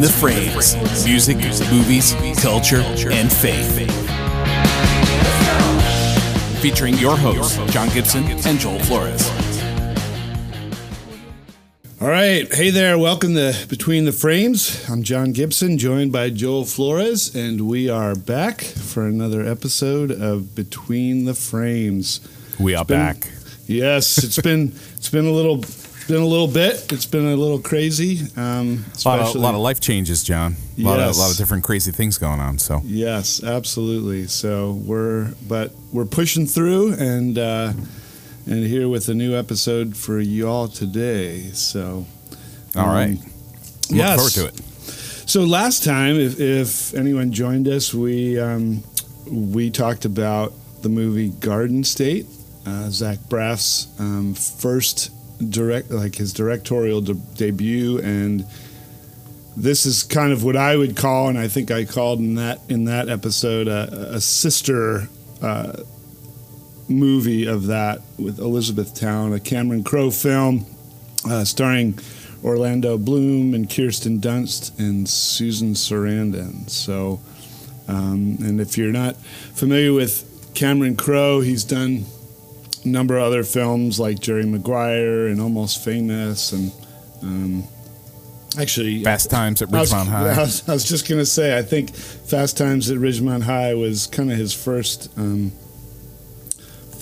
Between the Frames music, movies, culture, and faith. Featuring your hosts, John Gibson and Joel Flores. All right. Hey there. Welcome to Between the Frames. I'm John Gibson, joined by Joel Flores, and we are back for another episode of Between the Frames. We are been- back. Yes, it's been it's been a little been a little bit. It's been a little crazy. Um, A lot, of, especially- lot of life changes, John. A lot, of, Yes. lot of different crazy things going on. So Yes, absolutely. So we're but we're pushing through and uh, and here with a new episode for y'all today. So all right, um, look yes. forward to it. So last time, if, if anyone joined us, we um, we talked about the movie Garden State, uh, Zach Braff's um, first direct, like his directorial de- debut, and this is kind of what I would call, and I think I called in that in that episode a, a sister. Uh, movie of that with Elizabethtown, a Cameron Crowe film uh, starring Orlando Bloom and Kirsten Dunst and Susan Sarandon. So, um, and if you're not familiar with Cameron Crowe, he's done a number of other films like Jerry Maguire and Almost Famous, and um, actually, Fast Times at I was, Ridgemont I High. was, I was just gonna say, I think Fast Times at Ridgemont High was kind of his first um,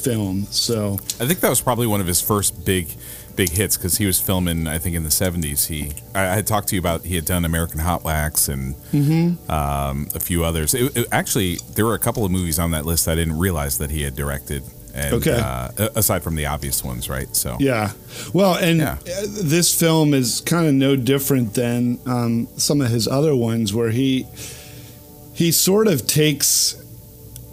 film. So I think that was probably one of his first big, big hits because he was filming. I think in the '70s. He I, I had talked to you about he had done American Hot Wax and Mm-hmm. um, a few others. It, it- actually, there were a couple of movies on that list I didn't realize that he had directed. And, Okay. Uh, aside from the obvious ones, right? So Yeah. Well, and Yeah. uh, this film is kind of no different than um, some of his other ones, where he he sort of takes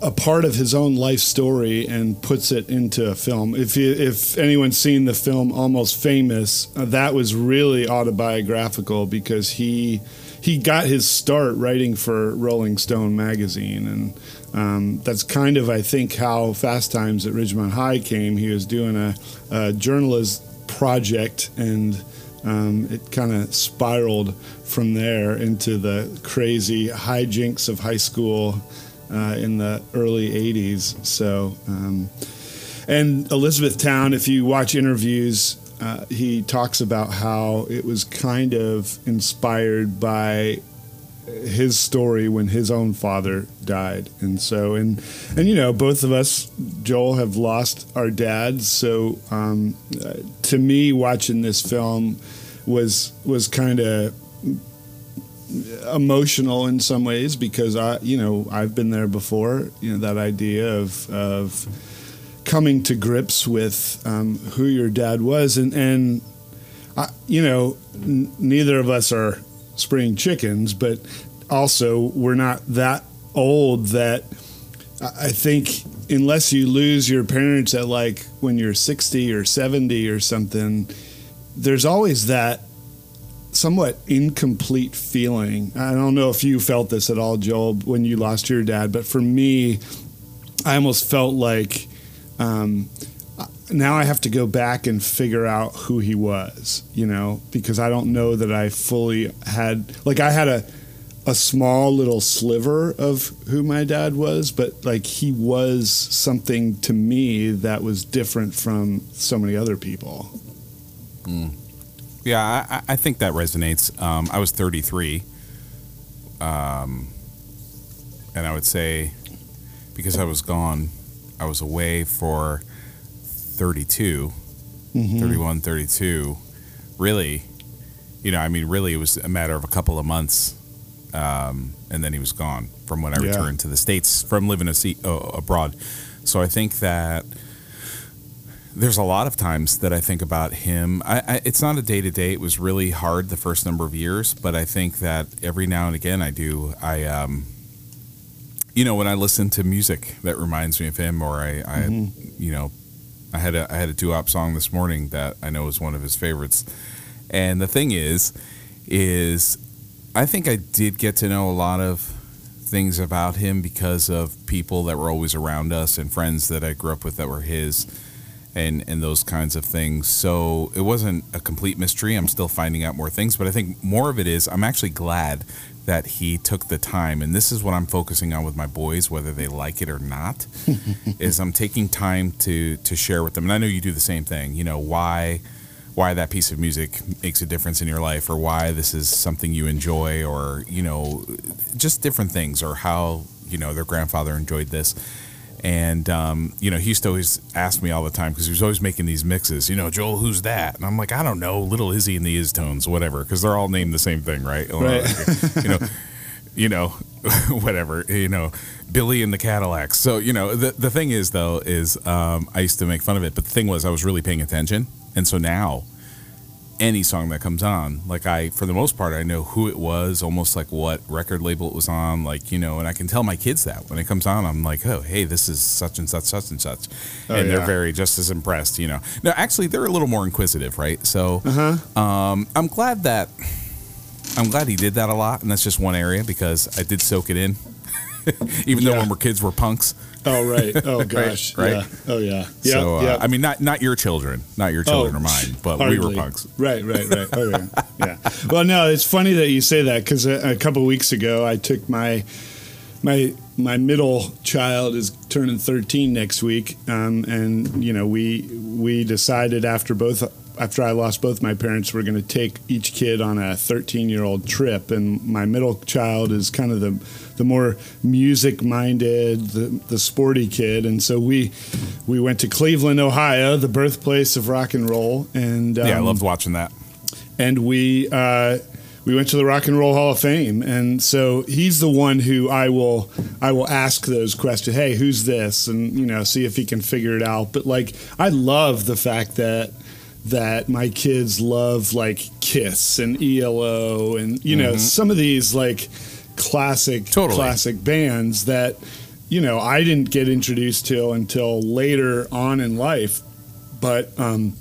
a part of his own life story and puts it into a film. If you, if anyone's seen the film Almost Famous, uh, that was really autobiographical because he he got his start writing for Rolling Stone magazine, and um, that's kind of I think how Fast Times at Ridgemont High came. He was doing a, a journalist project and. Um, it kind of spiraled from there into the crazy hijinks of high school uh, in the early 80s. So, um, and Elizabethtown, if you watch interviews, uh, he talks about how it was kind of inspired by his story when his own father died and so and and you know both of us joel have lost our dads so um, uh, to me watching this film was was kind of emotional in some ways because I, you know, I've been there before. You know, that idea of of coming to grips with um, who your dad was, and and I, you know, n- neither of us are spring chickens, but also we're not that old that I think unless you lose your parents at like when you're 60 or 70 or something, there's always that somewhat incomplete feeling. I don't know if you felt this at all, Joel, when you lost your dad, but for me, I almost felt like um, now I have to go back and figure out who he was, you know, because I don't know that I fully had, like, I had a, a small little sliver of who my dad was, but like he was something to me that was different from so many other people. Yeah, I, I- I think that resonates. Um, I was 33, um, and I would say because I was gone, I was away for 32, Mhm. 31, 32. Really, you know, I mean, really, it was a matter of a couple of months, um, and then he was gone from when I Yeah. returned to the states from living uh, abroad. So I think that there's a lot of times that I think about him. I, I, it's not a day to day. It was really hard the first number of years, but I think that every now and again I do. I, um, you know, when I listen to music that reminds me of him, or I, I Mhm. you know, I had a I had a doo-wop song this morning that I know is one of his favorites. And the thing is, is I think I did get to know a lot of things about him because of people that were always around us and friends that I grew up with that were his and and those kinds of things. So it wasn't a complete mystery. I'm still finding out more things, but I think more of it is I'm actually glad that he took the time and this is what I'm focusing on with my boys whether they like it or not is I'm taking time to to share with them and I know you do the same thing you know why why that piece of music makes a difference in your life or why this is something you enjoy or you know just different things or how you know their grandfather enjoyed this and um, you know he used to always ask me all the time because he was always making these mixes you know joel who's that? And i'm like i don't know. Little izzy and the iztones whatever because they're all named the same thing right, Right. you know you know whatever you know billy and the cadillacs. So you know the, the thing is though is um, i used to make fun of it but the thing was i was really paying attention. And so now any song that comes on. Like i for the most part i know who it was almost like what record label it was on like you know and i can tell my kids that. When it comes on i'm like oh hey this is such and such such and such. Oh, and yeah. they're very just as impressed you know. No actually they're a little more inquisitive right? So Uh-huh. um, i'm glad that i'm glad he did that a lot and that's just one area because i did soak it in. Even though when we're kids we're punks Oh right. Oh gosh. right. Yeah. Oh yeah. Yeah. so uh, yeah. i mean not not your children not your children Oh, or mine but we were punks Right, right, right. Oh, yeah. yeah. Well, no, it's funny that you say that because a, a couple weeks ago I took my my my middle child is turning 13 next week, um, and you know we we decided after both after I lost both my parents, we're going to take each kid on a 13 year old trip, and my middle child is kind of the the more music minded, the, the sporty kid, and so we we went to Cleveland, Ohio, the birthplace of rock and roll, and yeah i um, loved watching that and we uh, we went to the Rock and Roll Hall of Fame, and so he's the one who I will I will ask those questions. Hey, who's this? And you know, see if he can figure it out. But like, I love the fact that that my kids love like Kiss and ELO, and you know, some of these like classic Totally. classic bands that you know I didn't get introduced to until later on in life, but. um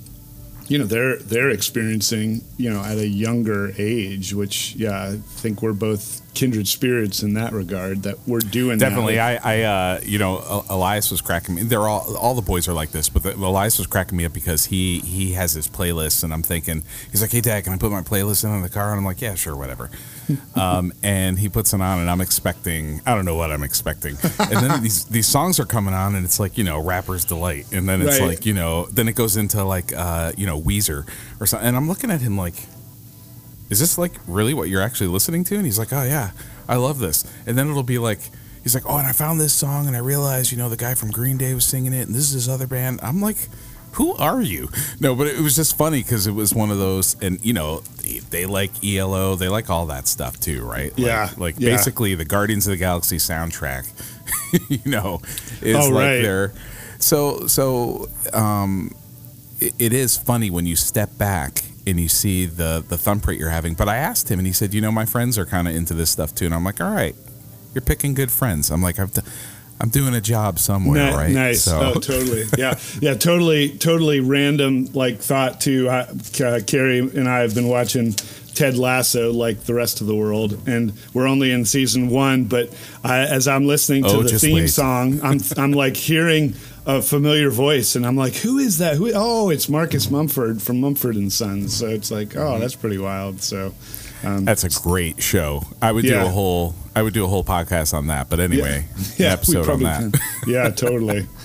you know they're they're experiencing you know at a younger age which yeah i think we're both kindred spirits in that regard that we're doing that. Definitely, I, I, uh, you know, Elias was cracking me. They're all, all the boys are like this, but the, Elias was cracking me up because he, he has his playlist, and I'm thinking, he's like, "Hey, Dad, can I put my playlist in, in the car?" And I'm like, "Yeah, sure, whatever." um, and he puts it on, and I'm expecting, I don't know what I'm expecting, and then these these songs are coming on, and it's like, you know, rapper's delight, and then it's Right. like, you know, then it goes into like, uh, you know, Weezer or something, and I'm looking at him like is this like really what you're actually listening to? And he's like, oh yeah, I love this. And then it'll be like, he's like, oh, and I found this song and I realized, you know, the guy from Green Day was singing it and this is his other band. I'm like, who are you? No, but it was just funny because it was one of those, and you know, they, they like ELO, they like all that stuff too, right? Like- Yeah, Like, yeah. basically the Guardians of the Galaxy soundtrack, you know, is Oh, like right. their. So, so, um, it, it is funny when you step back and you see the the thumbprint you're having. But I asked him, and he said, "You know, my friends are kind of into this stuff too." And I'm like, "All right, you're picking good friends." I'm like, "I've d- I'm doing a job somewhere, Ni- right?" Nice. So, Oh, totally. Yeah. Yeah. Totally. Totally random. Like thought too. I, uh, Carrie and I have been watching Ted Lasso like the rest of the world, and we're only in season one. But I, as I'm listening to Oh, the theme wait. song, I'm I'm like hearing a familiar voice, and I'm like, who is that? Who? Oh, it's Marcus Mumford from Mumford and Sons. So it's like, oh, that's pretty wild. So. Um, that's a great show. I would do a whole I would do a whole podcast on that. But anyway, an yeah, we episode on that. can. Yeah, totally.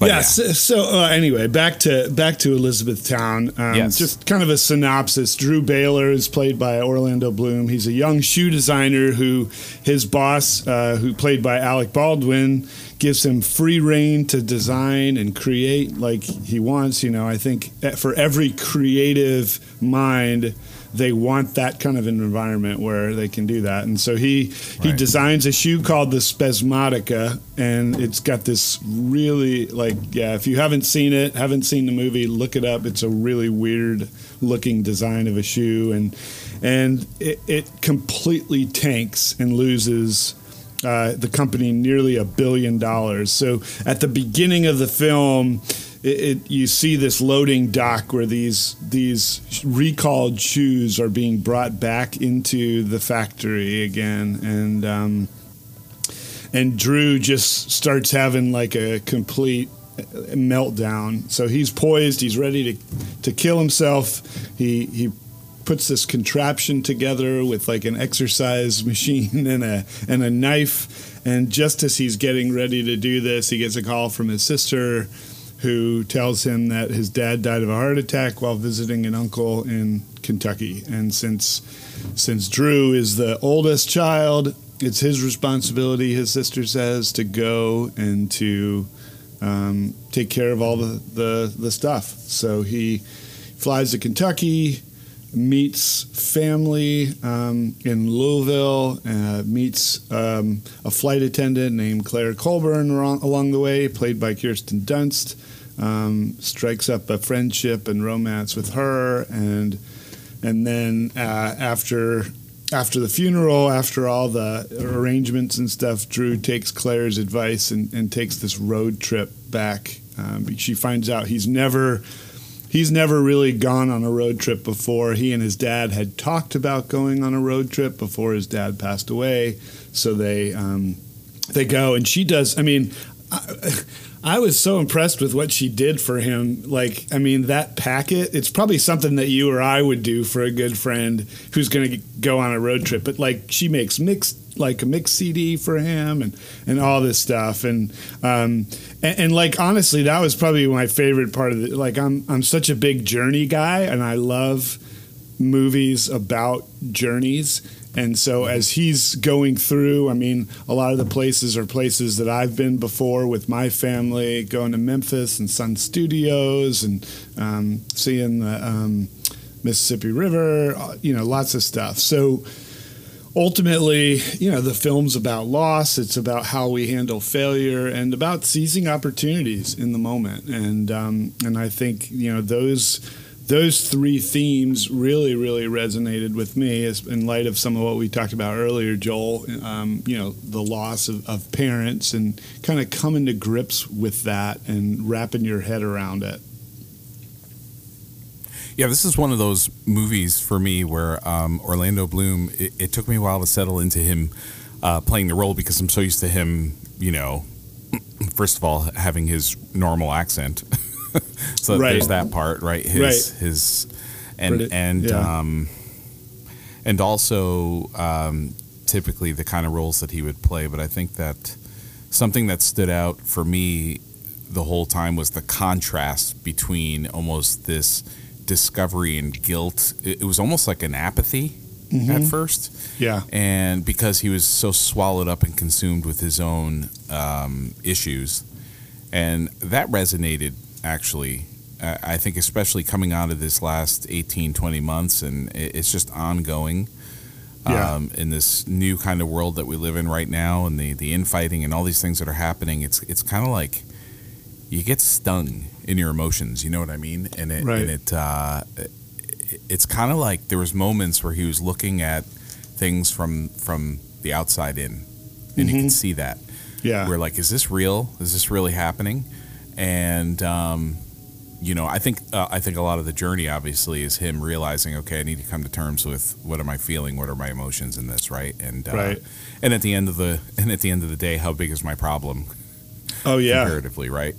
Yeah, yeah. So, so uh, anyway, back to back to Elizabethtown. Um, Yes. Just kind of a synopsis. Drew Baylor is played by Orlando Bloom. He's a young shoe designer who his boss, uh, who played by Alec Baldwin, gives him free reign to design and create like he wants. You know, I think for every creative mind. They want that kind of an environment where they can do that, and so he he designs a shoe called the Spasmotica, and it's got this really like yeah. If you haven't seen it, haven't seen the movie, look it up. It's a really weird looking design of a shoe, and and it, it completely tanks and loses. Uh, the company nearly a billion dollars. So at the beginning of the film, it, it, you see this loading dock where these these recalled shoes are being brought back into the factory again, and um, and Drew just starts having like a complete meltdown. So he's poised. He's ready to to kill himself. He he puts this contraption together with like an exercise machine and a and a knife. And just as he's getting ready to do this, he gets a call from his sister, who tells him that his dad died of a heart attack while visiting an uncle in Kentucky. And since since Drew is the oldest child, it's his responsibility. His sister says to go and to um, take care of all the, the the stuff. So he flies to Kentucky meets family um, in Louisville, uh, meets um, a flight attendant named Claire Colburn along the way, played by Kirsten Dunst. Um, strikes up a friendship and romance with her, and and then uh, after after the funeral, after all the arrangements and stuff, Drew takes Claire's advice and, and takes this road trip back. Um, she finds out he's never he's never really gone on a road trip before. He and his dad had talked about going on a road trip before his dad passed away. So they um, they go, and she does. I mean. I, I was so impressed with what she did for him. Like, I mean, that packet, it's probably something that you or I would do for a good friend who's going to go on a road trip. But like, she makes mixed like a mix CD for him and, and all this stuff. And, um, and, and, like, honestly, that was probably my favorite part of it. Like, I'm, I'm such a big journey guy and I love movies about journeys. And so as he's going through, I mean, a lot of the places are places that I've been before with my family, going to Memphis and Sun Studios and um, seeing the um, Mississippi River, uh, you know, lots of stuff. So ultimately, you know, the film's about loss. It's about how we handle failure and about seizing opportunities in the moment. And um, and I think you know those those three themes really really resonated with me as in light of some of what we talked about earlier, Joel. Um, you know, the loss of, of parents and kind of coming to grips with that and wrapping your head around it. Yeah, this is one of those movies for me where um, Orlando Bloom. It, it, took me a while to settle into him uh, playing the role because I'm so used to him. You know, first of all, having his normal accent. so right. there's that part, right? His right. his and and yeah. um, and also um, typically the kind of roles that he would play. But I think that something that stood out for me the whole time was the contrast between almost this discovery and guilt. It, it was almost like an apathy mm-hmm. at first. Yeah. And because he was so swallowed up and consumed with his own um, issues. And that resonated actually. Uh, I think, especially coming out of this last 18, 20 months, and it's just ongoing. Yeah. Um, in this new kind of world that we live in right now, and the, the infighting and all these things that are happening, it's it's kind of like you get stung in your emotions. You know what I mean? And it, right. and it, uh, it's kind of like there was moments where he was looking at things from from the outside in, and mm-hmm. you can see that. Yeah. We're like, is this real? Is this really happening? And um, you know, I think uh, I think a lot of the journey obviously is him realizing, okay, I need to come to terms with what am I feeling, what are my emotions in this, right? And uh, right. And at the end of the and at the end of the day, how big is my problem? Oh yeah, comparatively, right?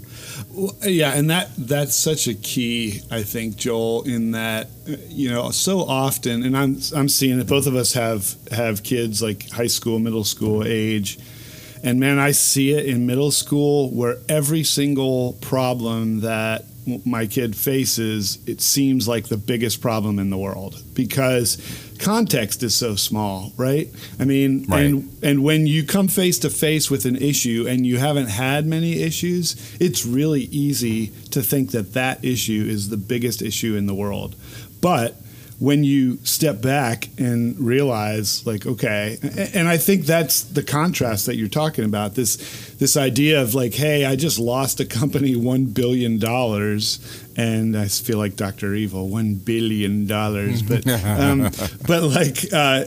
Well, yeah, and that that's such a key, I think, Joel. In that, you know, so often, and I'm I'm seeing that both of us have have kids like high school, middle school age, and man, I see it in middle school where every single problem that my kid faces, it seems like the biggest problem in the world because context is so small, right? I mean, right. and and when you come face to face with an issue and you haven't had many issues, it's really easy to think that that issue is the biggest issue in the world. But when you step back and realize like okay and i think that's the contrast that you're talking about this this idea of like hey i just lost a company 1 billion dollars and i feel like dr evil 1 billion dollars but um, but like uh,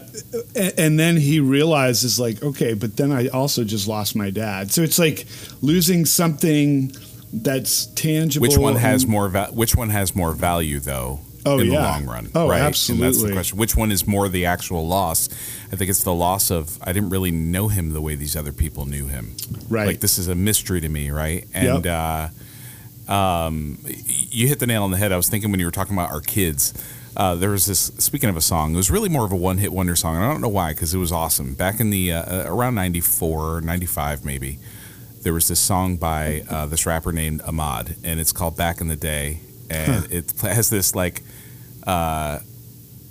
and then he realizes like okay but then i also just lost my dad. So it's like losing something that's tangible which one has more va- which one has more value though oh, in yeah. the long run. Oh, right? absolutely. And that's the question. Which one is more the actual loss? I think it's the loss of I didn't really know him the way these other people knew him. Right. Like this is a mystery to me, right? And yep. uh, um, you hit the nail on the head. I was thinking when you were talking about our kids. Uh, there was this. Speaking of a song, it was really more of a one-hit wonder song, and I don't know why, because it was awesome. Back in the uh, around 94, 95 maybe, there was this song by uh, this rapper named Ahmad, and it's called "Back in the Day," and huh. it has this like uh,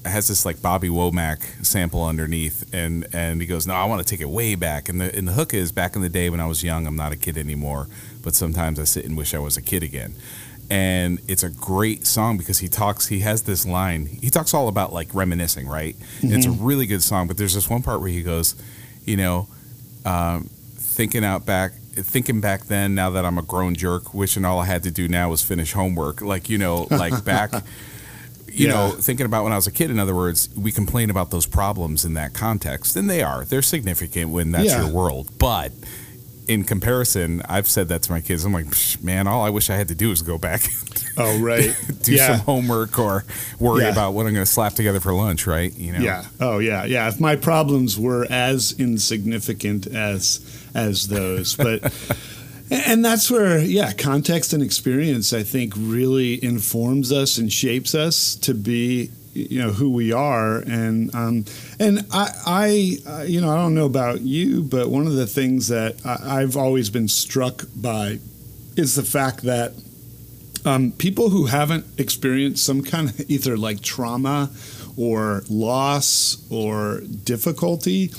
has this like Bobby Womack sample underneath, and and he goes, "No, I want to take it way back." And the and the hook is, "Back in the day when I was young, I'm not a kid anymore, but sometimes I sit and wish I was a kid again." And it's a great song because he talks. He has this line. He talks all about like reminiscing, right? Mm-hmm. It's a really good song. But there's this one part where he goes, you know, um, thinking out back thinking back then now that i'm a grown jerk wishing all i had to do now was finish homework like you know like back you yeah. know, thinking about when I was a kid, in other words, we complain about those problems in that context, and they are. They're significant when that's yeah. your world. But in comparison, I've said that to my kids. I'm like, man, all I wish I had to do is go back. Oh, right. do yeah. some homework or worry yeah. about what I'm going to slap together for lunch, right? You know. Yeah. Oh, yeah. Yeah. If my problems were as insignificant as as those, but And that's where, yeah, context and experience, I think, really informs us and shapes us to be, you know, who we are. And um, and I, I, uh, you know, I don't know about you, but one of the things that I, I've always been struck by is the fact that um, people who haven't experienced some kind of either like trauma or loss or difficulty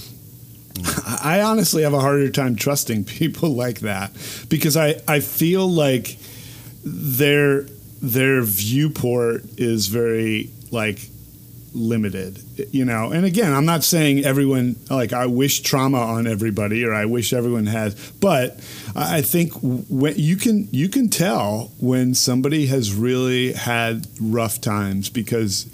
I honestly have a harder time trusting people like that because I, I feel like their their viewport is very like limited you know? And again i'm not saying everyone like i wish trauma on everybody or i wish everyone has but i think when you can you can tell when somebody has really had rough times because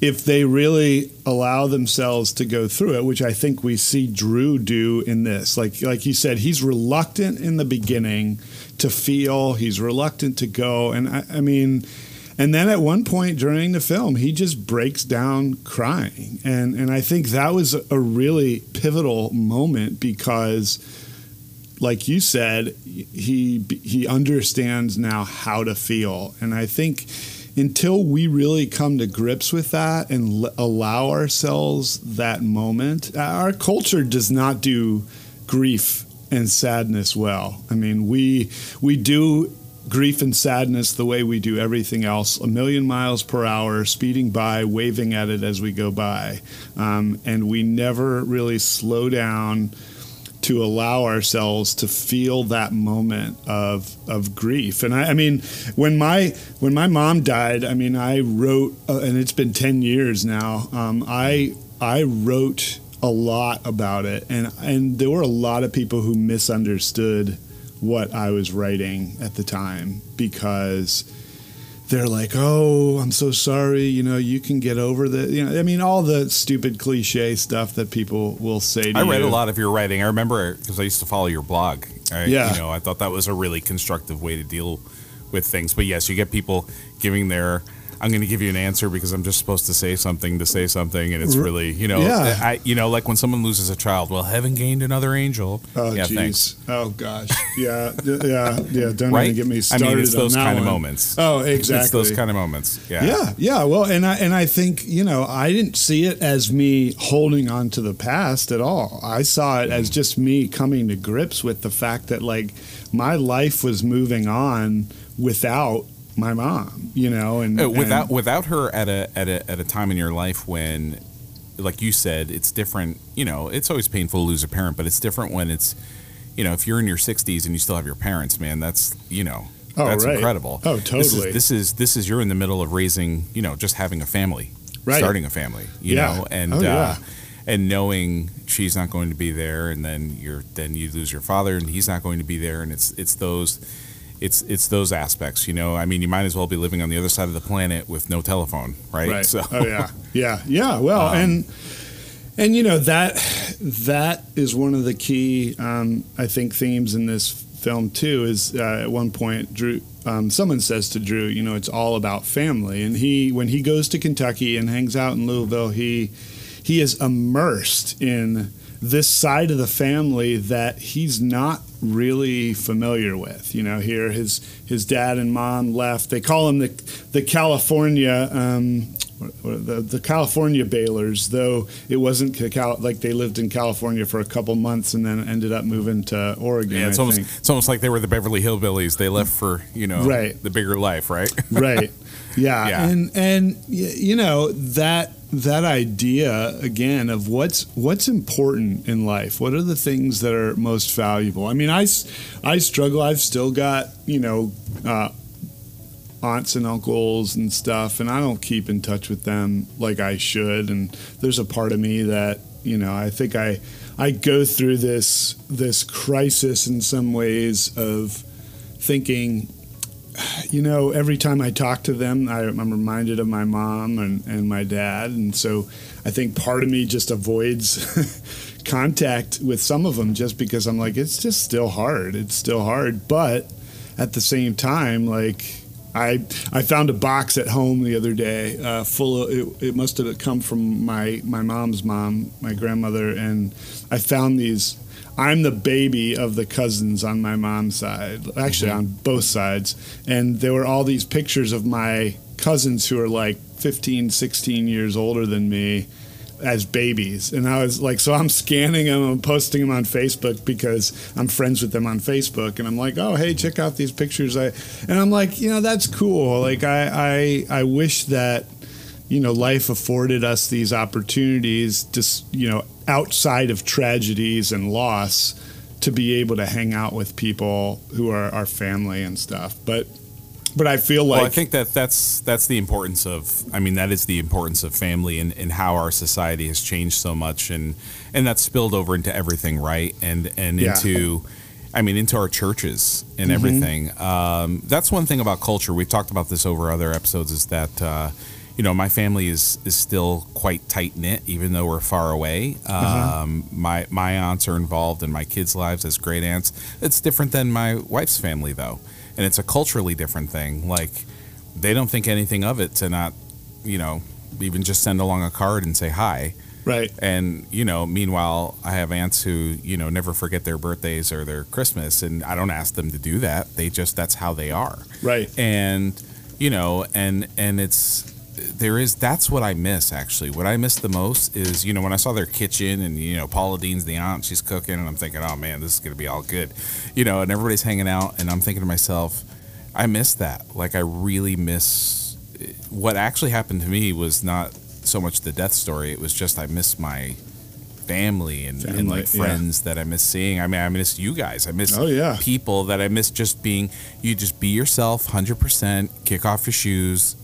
if they really allow themselves to go through it, which I think we see Drew do in this. Like like you said, he's reluctant in the beginning to feel, he's reluctant to go. And I, I mean and then at one point during the film, he just breaks down crying. And and I think that was a really pivotal moment because like you said, he he understands now how to feel. And I think until we really come to grips with that and l- allow ourselves that moment, our culture does not do grief and sadness well. I mean, we we do grief and sadness the way we do everything else a million miles per hour speeding by waving at it as we go by um, and we never really slow down to allow ourselves to feel that moment of of grief. And I, I mean, when my when my mom died, I mean, I wrote, uh, and it's been ten years now. Um, I I wrote a lot about it, and and there were a lot of people who misunderstood what I was writing at the time because they're like, "Oh, I'm so sorry. You know, you can get over the. You know, I mean, all the stupid cliche stuff that people will say. To you. I read you. a lot of your writing. I remember because I used to follow your blog. I, yeah, you know, I thought that was a really constructive way to deal with things. But yes, you get people giving their I'm going to give you an answer because I'm just supposed to say something to say something, and it's really, you know, yeah. I, you know, like when someone loses a child. Well, heaven gained another angel. Oh, yeah, thanks. Oh gosh, yeah, yeah, yeah. Don't right? even get me started. I mean, it's those kind one. of moments. Oh, exactly. It's those kind of moments. Yeah, yeah, yeah. Well, and I and I think you know I didn't see it as me holding on to the past at all. I saw it as mm. just me coming to grips with the fact that like my life was moving on without my mom, you know, and uh, without and, without her at a at a at a time in your life when, like you said, it's different. You know, it's always painful to lose a parent, but it's different when it's, you know, if you're in your 60s and you still have your parents, man, that's you know. Oh, that's right. incredible. Oh, totally. This is, this is this is you're in the middle of raising, you know, just having a family, right. starting a family, you yeah. know, and oh, yeah. uh, and knowing she's not going to be there, and then you're then you lose your father, and he's not going to be there, and it's it's those it's it's those aspects. You know, I mean, you might as well be living on the other side of the planet with no telephone, right? Right. So. Oh yeah, yeah, yeah. Well, um, and and you know that that is one of the key, um, I think, themes in this film too. Is uh, at one point, Drew. Um, someone says to Drew, you know, it's all about family, and he when he goes to Kentucky and hangs out in Louisville, he he is immersed in this side of the family that he's not really familiar with. You know, here his his dad and mom left. They call him the the California um, the, the California Baylors, though it wasn't Cal- like they lived in California for a couple months and then ended up moving to Oregon. Yeah, it's I almost think. it's almost like they were the Beverly Hillbillies. They left for you know Right. the bigger life, right? right yeah. Yeah. and and y- you know that that idea again of what's what's important in life? What are the things that are most valuable? I mean i, I struggle. I've still got you know uh, aunts and uncles and stuff and i don't keep in touch with them like i should. And there's a part of me that you know i think i i go through this this crisis in some ways of thinking you know, every time I talk to them, I, I'm reminded of my mom and, and my dad. And so I think part of me just avoids contact with some of them just because I'm like, it's just still hard. It's still hard. But at the same time, like, I, I found a box at home the other day uh, full of it, it must have come from my, my mom's mom, my grandmother, and I found these I'm the baby of the cousins on my mom's side, actually mm-hmm. on both sides. And there were all these pictures of my cousins who are like 15, 16 years older than me as babies. And I was like, so I'm scanning them and I'm posting them on Facebook because I'm friends with them on Facebook. And I'm like, oh, hey, check out these pictures. I, and I'm like, you know, that's cool. Like, I, I, I wish that you know, life afforded us these opportunities, just you know, outside of tragedies and loss, to be able to hang out with people who are our family and stuff. But, but I feel like well, I think that that's that's the importance of. I mean, that is the importance of family and, and how our society has changed so much, and and that's spilled over into everything, right? And and Yeah. into. I mean, into our churches and Mm-hmm. everything. Um, that's one thing about culture. We've talked about this over other episodes. Is that uh, you know my family is is still quite tight knit, even though we're far away. Uh-huh. Um, my my aunts are involved in my kids' lives as great aunts. It's different than my wife's family, though, and it's a culturally different thing. Like they don't think anything of it to not, you know, even just send along a card and say hi. right, And you know, meanwhile, I have aunts who you know never forget their birthdays or their Christmas, and I don't ask them to do that. They just that's how they are. right, And you know, and and it's there is that's what I miss actually. What I miss the most is you know when I saw their kitchen and you know Paula Deen's the aunt, she's cooking, and I'm thinking, oh man, this is gonna be all good, you know, and everybody's hanging out, and I'm thinking to myself, I miss that. Like I really miss what actually happened to me was not so much the death story. It was just I miss my family and, and Family, like yeah. friends that I miss seeing. I mean, I miss you guys. I miss Oh, yeah. people that I miss just being. You just be yourself, hundred percent. Kick off your shoes,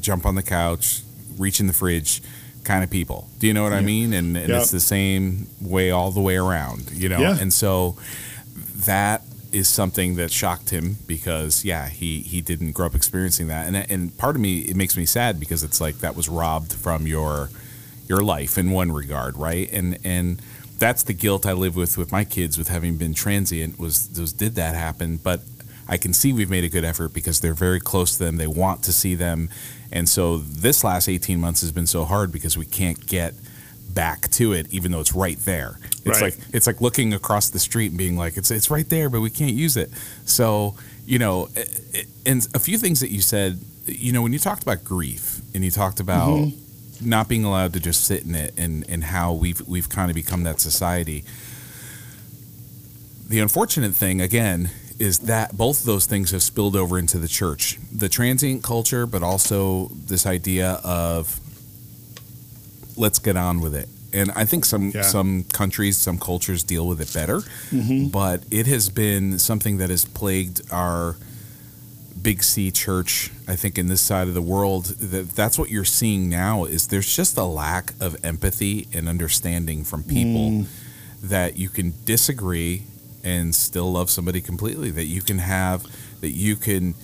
jump on the couch, reach in the fridge, kind of people. Do you know what I mean? And, and Yeah. it's the same way all the way around. You know, Yeah. and so that is something that shocked him because yeah he he didn't grow up experiencing that and and part of me it makes me sad because it's like that was robbed from your your life in one regard right and and that's the guilt I live with with my kids with having been transient was was did that happen but I can see we've made a good effort because they're very close to them they want to see them and so this last 18 months has been so hard because we can't get back to it even though it's right there it's Right. like it's like looking across the street and being like it's it's right there but we can't use it so you know eh, eh, and a few things that you said you know when you talked about grief and you talked about Mm-hmm. not being allowed to just sit in it and and how we've we've kind of become that society the unfortunate thing again is that both of those things have spilled over into the church the transient culture but also this idea of let's get on with it and i think some Yeah. some countries some cultures deal with it better Mm-hmm. but it has been something that has plagued our big c church i think in this side of the world that that's what you're seeing now is there's just a lack of empathy and understanding from people Mm. that you can disagree and still love somebody completely that you can have that you can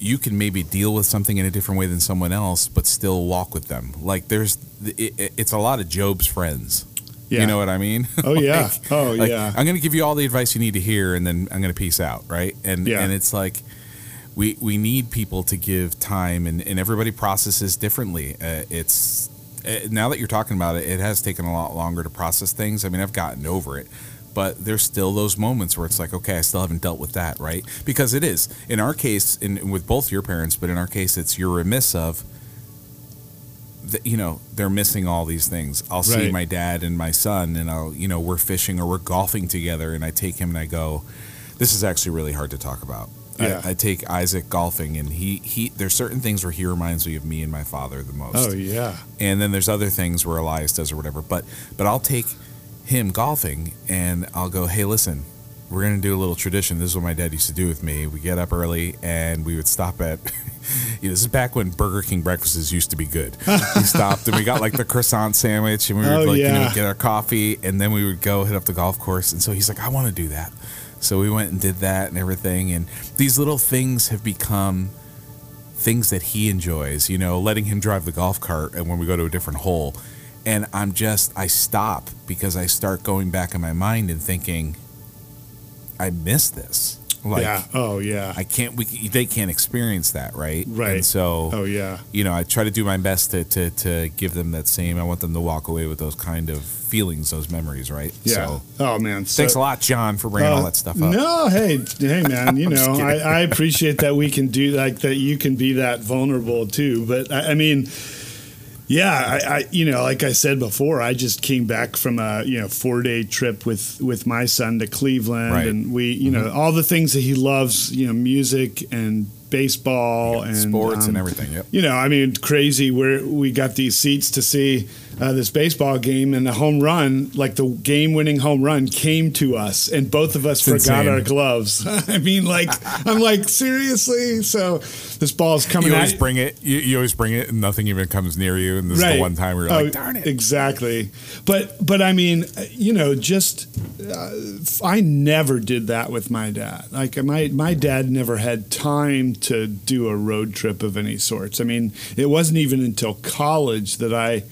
you can maybe deal with something in a different way than someone else but still walk with them like there's it, it- it's a lot of Job's friends Yeah. you know what i mean Oh, yeah. Oh, like, yeah. i'm to give you all the advice you need to hear and then i'm to peace out right and Yeah. and it's like we we need people to give time and, and everybody processes differently uh, it's uh, now that you're talking about it, it has taken a lot longer to process things. I mean, I've gotten over it, but there's still those moments where it's like, okay, I still haven't dealt with that, right? Because it is in our case, in with both your parents, but in our case, it's you're remiss of. The, you know they're missing all these things. I'll see my dad and my son, and I'll you know we're fishing or we're golfing together, and I take him and I go. This is actually really hard to talk about. Yeah. I, I take Isaac golfing, and he he. There's certain things where he reminds me of me and my father the most Oh yeah. and then there's other things where Elias does or whatever. But but I'll take him golfing and I'll go, hey, listen, we're gonna do a little tradition. This is what my dad used to do with me. We get up early and we would stop at. You know, this is back when Burger King breakfasts used to be good. We stopped and we got like the croissant sandwich and we would Oh, like you know get our coffee and then we would go hit up the golf course. And so he's like, I want to do that. So we went and did that and everything. And these little things have become things that he enjoys, you know, letting him drive the golf cart and when we go to a different hole. And I'm just I stop because I start going back in my mind and thinking I miss this. Like yeah. Oh yeah. I can't we they can't experience that, right? Right. And so oh yeah. you know, I try to do my best to, to, to give them that same. I want them to walk away with those kind of feelings, those memories, right? Yeah. So, oh man. So, thanks a lot, John, for bringing all Uh, that stuff up. No, hey, hey, man. You know, I. I appreciate that we can do like that. You can be that vulnerable too. But I, I mean, yeah, I, I, you know, like I said before, I just came back from a you know four day trip with with my son to Cleveland, Right. and we, you know, all the things that he loves, you know, music and baseball and Sports and um, everything. Yep. you know, I mean, crazy. Where we got these seats to see uh, this baseball game, and the home run, like the game-winning home run, came to us, and both of us It's forgot insane. our gloves. I mean, like, I'm like, seriously. So this ball's coming You at always bring it. You, you always bring it, and nothing even comes near you. And this is the one time where you're Oh, like, "Darn it!" Exactly. But but I mean, you know, just uh, I never did that with my dad. Like my my dad never had time to do a road trip of any sorts. I mean, it wasn't even until college that I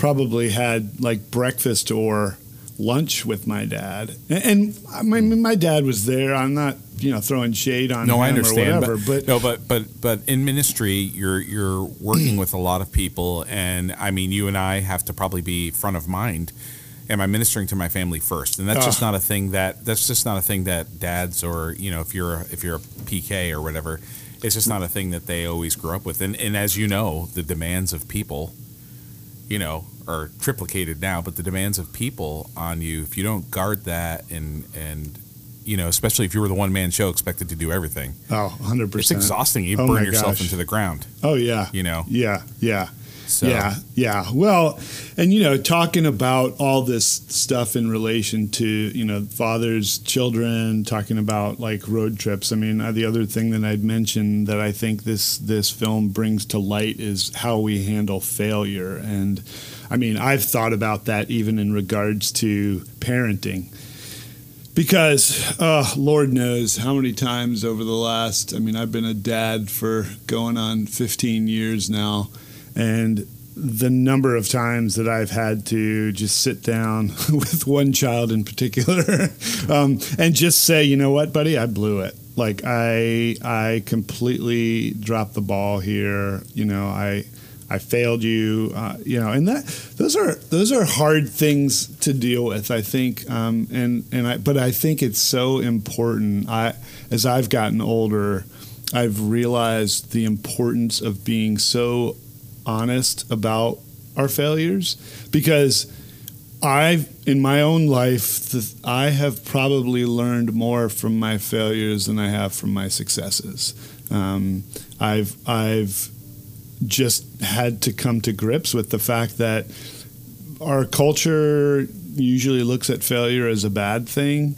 probably had like breakfast or lunch with my dad. And, and I mean, my dad was there. I'm not you know throwing shade on No, him I understand, or whatever, but, no, but but but in ministry, you're you're working with a lot of people, and I mean, you and I have to probably be front of mind. Am I ministering to my family first? And that's just Ah. not a thing that that's just not a thing that dads or you know if you're a, if you're a PK or whatever, it's just not a thing that they always grew up with. And and as you know, the demands of people, you know, are triplicated now. But the demands of people on you, if you don't guard that and and you know, especially if you were the one man show expected to do everything. oh, 100%. It's exhausting. You Oh burn yourself gosh. into the ground. Oh yeah. You know. Yeah, yeah. So Yeah, yeah. Well, and you know, talking about all this stuff in relation to you know fathers, children, talking about like road trips. I mean, the other thing that I'd mention that I think this this film brings to light is how we handle failure. And I mean, I've thought about that even in regards to parenting. Because, uh, Lord knows how many times over the last, I mean, I've been a dad for going on 15 years now, and the number of times that I've had to just sit down with one child in particular um, and just say, you know what, buddy, I blew it. Like I, I completely dropped the ball here. You know, I, I failed you. Uh, you know, and that those are those are hard things to deal with. I think, um, and and I, but I think it's so important. I, as I've gotten older, I've realized the importance of being so honest about our failures because I've in my own life I have probably learned more from my failures than I have from my successes. Um, I've I've just had to come to grips with the fact that our culture usually looks at failure as a bad thing,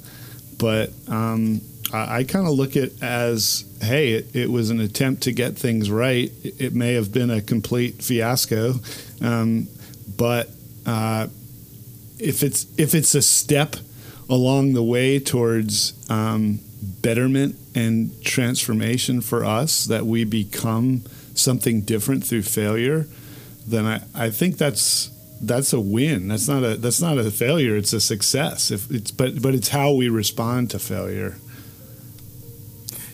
but um, I, kind of look at it as hey, it, it was an attempt to get things right. It, it may have been a complete fiasco, um, but uh, if it's if it's a step along the way towards um, betterment and transformation for us, that we become something different through failure, then I, I think that's that's a win. That's not a that's not a failure. It's a success. If it's but but it's how we respond to failure.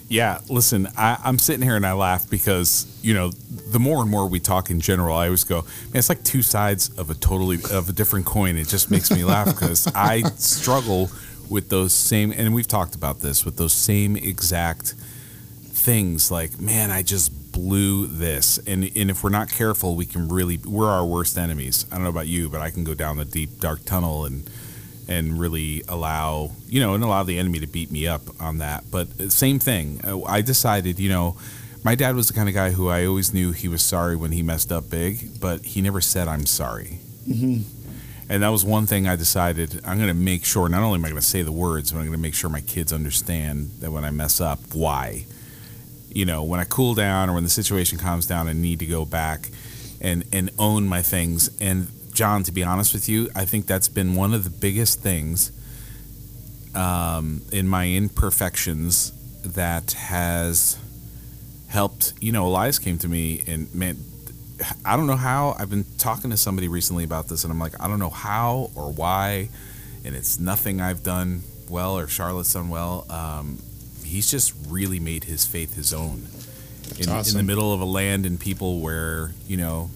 Yeah, listen, I, I'm sitting here and I laugh because you know the more and more we talk in general, I always go, man, it's like two sides of a totally of a different coin. It just makes me laugh because I struggle with those same, and we've talked about this with those same exact things. Like, man, I just blew this, and and if we're not careful, we can really we're our worst enemies. I don't know about you, but I can go down the deep dark tunnel and and really allow you know and allow the enemy to beat me up on that. But same thing. Uh, i decided you know my dad was the kind of guy who i always knew he was sorry when he messed up big but he never said i'm sorry. Mm-hmm. and that was one thing i decided i'm going to make sure not only am i going to say the words but i'm going to make sure my kids understand that when i mess up why. You know when i cool down or when the situation calms down i need to go back and and own my things. And John, to be honest with you, I think that's been one of the biggest things um, in my imperfections that has helped. You know, Elias came to me and man, I don't know how. I've been talking to somebody recently about this, and I'm like, I don't know how or why, and it's nothing I've done well or Charlotte's done well. Um, he's just really made his faith his own. In, in the middle of a land and people where you know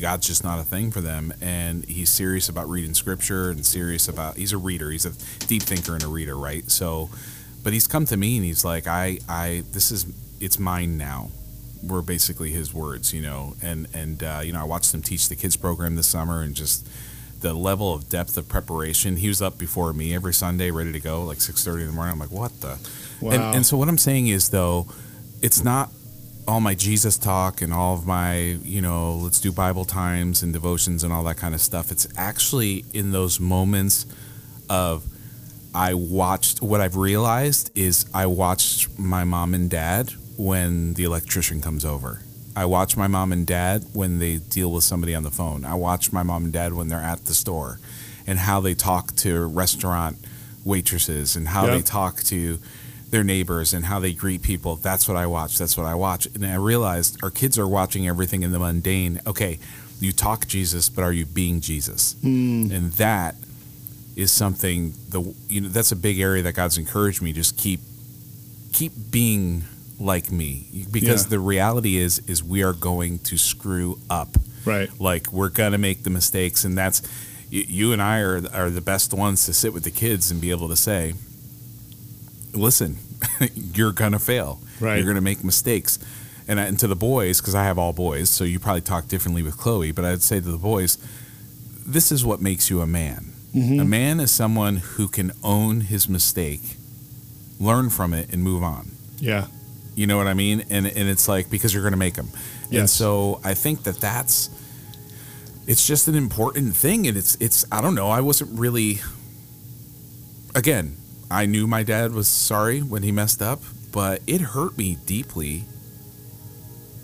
God's just not a thing for them. And he's serious about reading scripture and serious about, he's a reader. He's a deep thinker and a reader, right? So, but he's come to me and he's like, I, I, this is, it's mine now. Were basically his words, you know, and, and, uh, you know, I watched him teach the kids program this summer and just the level of depth of preparation. He was up before me every Sunday, ready to go, like 6.30 in the morning. I'm like, what the? Wow. And, and so what I'm saying is though, it's not all my Jesus talk and all of my, you know, let's do Bible times and devotions and all that kind of stuff. It's actually in those moments of I watched what I've realized is I watched my mom and dad when the electrician comes over. I watch my mom and dad when they deal with somebody on the phone. I watch my mom and dad when they're at the store and how they talk to restaurant waitresses and how they talk to their neighbors and how they greet people. That's what I watch. That's what I watch. And I realized our kids are watching everything in the mundane. Okay, you talk Jesus, but are you being Jesus? Hmm. And that is something the you know that's a big area that God's encouraged me. Just keep keep being like me because Yeah. the reality is is we are going to screw up. Right. Like we're gonna make the mistakes, and that's you, you and I are are the best ones to sit with the kids and be able to say, "Listen, you're gonna fail. Right. You're gonna make mistakes." And, I, and to the boys, because I have all boys, so you probably talk differently with Chloe, but I'd say to the boys, this is what makes you a man. Mm-hmm. A man is someone who can own his mistake, learn from it, and move on. Yeah. You know what I mean? And and it's like because you're going to make them. And Yes. so I think that that's it's just an important thing and it's it's I don't know, I wasn't really again, I knew my dad was sorry when he messed up, but it hurt me deeply.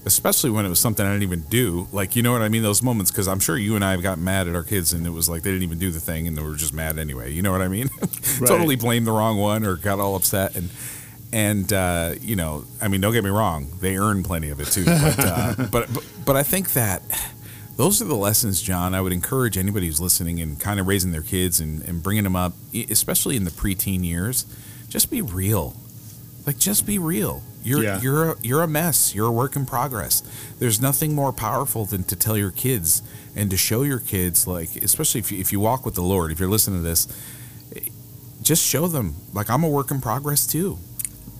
Especially when it was something I didn't even do. Like, you know what I mean? Those moments, because I'm sure you and I have got mad at our kids and it was like they didn't even do the thing and they were just mad anyway. You know what I mean? Right. totally blamed the wrong one or got all upset. And, and uh, you know, I mean, don't get me wrong, they earn plenty of it too. But, uh, but, but but I think that those are the lessons, John. I would encourage anybody who's listening and kind of raising their kids and, and bringing them up, especially in the preteen years. Just be real, like just be real. You're Yeah. you're a, you're a mess. You're a work in progress. There's nothing more powerful than to tell your kids and to show your kids, like especially if you, if you walk with the Lord. If you're listening to this, eh, just show them like I'm a work in progress too,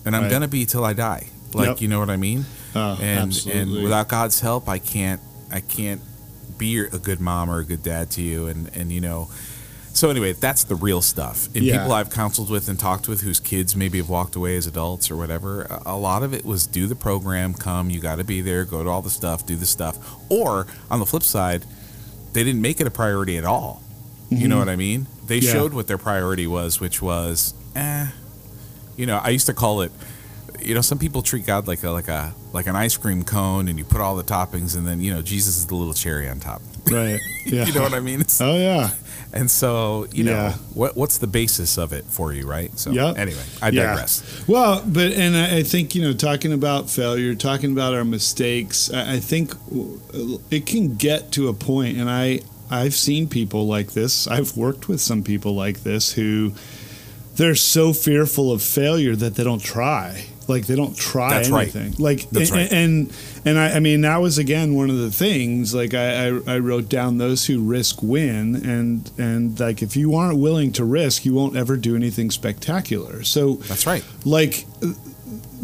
and I'm Right. gonna be till I die. Like Yep. you know what I mean? Oh, and and without God's help, I can't I can't be a good mom or a good dad to you. And and you know, so anyway, that's the real stuff. And Yeah. people I've counseled with and talked with whose kids maybe have walked away as adults or whatever, a, lot of it was do the program, come, you got to be there, go to all the stuff, do the stuff. Or on the flip side, they didn't make it a priority at all. You know what I mean? They Mm-hmm. Yeah. showed what their priority was, which was, eh. You know, I used to call it. You know, some people treat God like a like a like an ice cream cone, and you put all the toppings, and then you know Jesus is the little cherry on top. Right. Yeah. you know what I mean? It's- Oh yeah. and so, you know, what what's the basis of it for you, right? So, Yep. anyway, I Yeah. digress. Well, but and I I think you know, talking about failure, talking about our mistakes, I I think it can get to a point, and I I've seen people like this. I've worked with some people like this who they're so fearful of failure that they don't try. Like they don't try That's right. anything. Like That's and, right. and and I, I mean that was again one of the things. Like I, I I wrote down those who risk win, and and like if you aren't willing to risk, you won't ever do anything spectacular. So That's right. like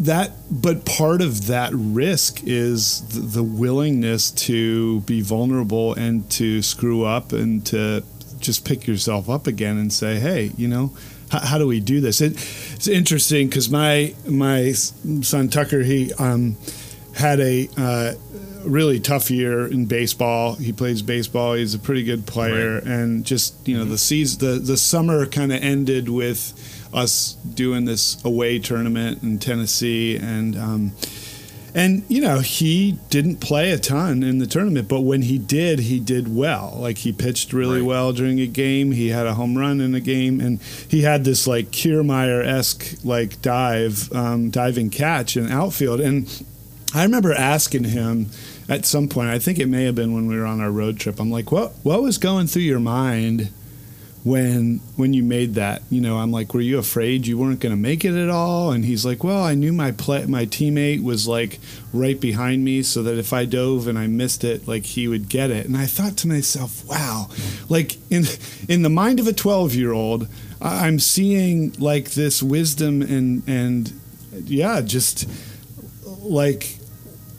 that but part of that risk is the, the willingness to be vulnerable and to screw up and to just pick yourself up again and say hey you know how, how do we do this? It, it's interesting because my my son tucker he um, had a uh, really tough year in baseball. He plays baseball. He's a pretty good player. Right. and just you know the season the, the summer kind of ended with us doing this away tournament in Tennessee, and um, and you know he didn't play a ton in the tournament, but when he did, he did well. Like he pitched really Right. well during a game. He had a home run in a game, and he had this like Kiermaier esque like dive, um, diving catch in outfield. And I remember asking him at some point. I think it may have been when we were on our road trip. I'm like, what what was going through your mind? When when you made that you know i'm like were you afraid you weren't going to make it at all? And he's like well i knew my play, my teammate was like right behind me so that if i dove and i missed it like he would get it. And i thought to myself wow. Like in in the mind of a 12 year old i'm seeing like this wisdom and and yeah just like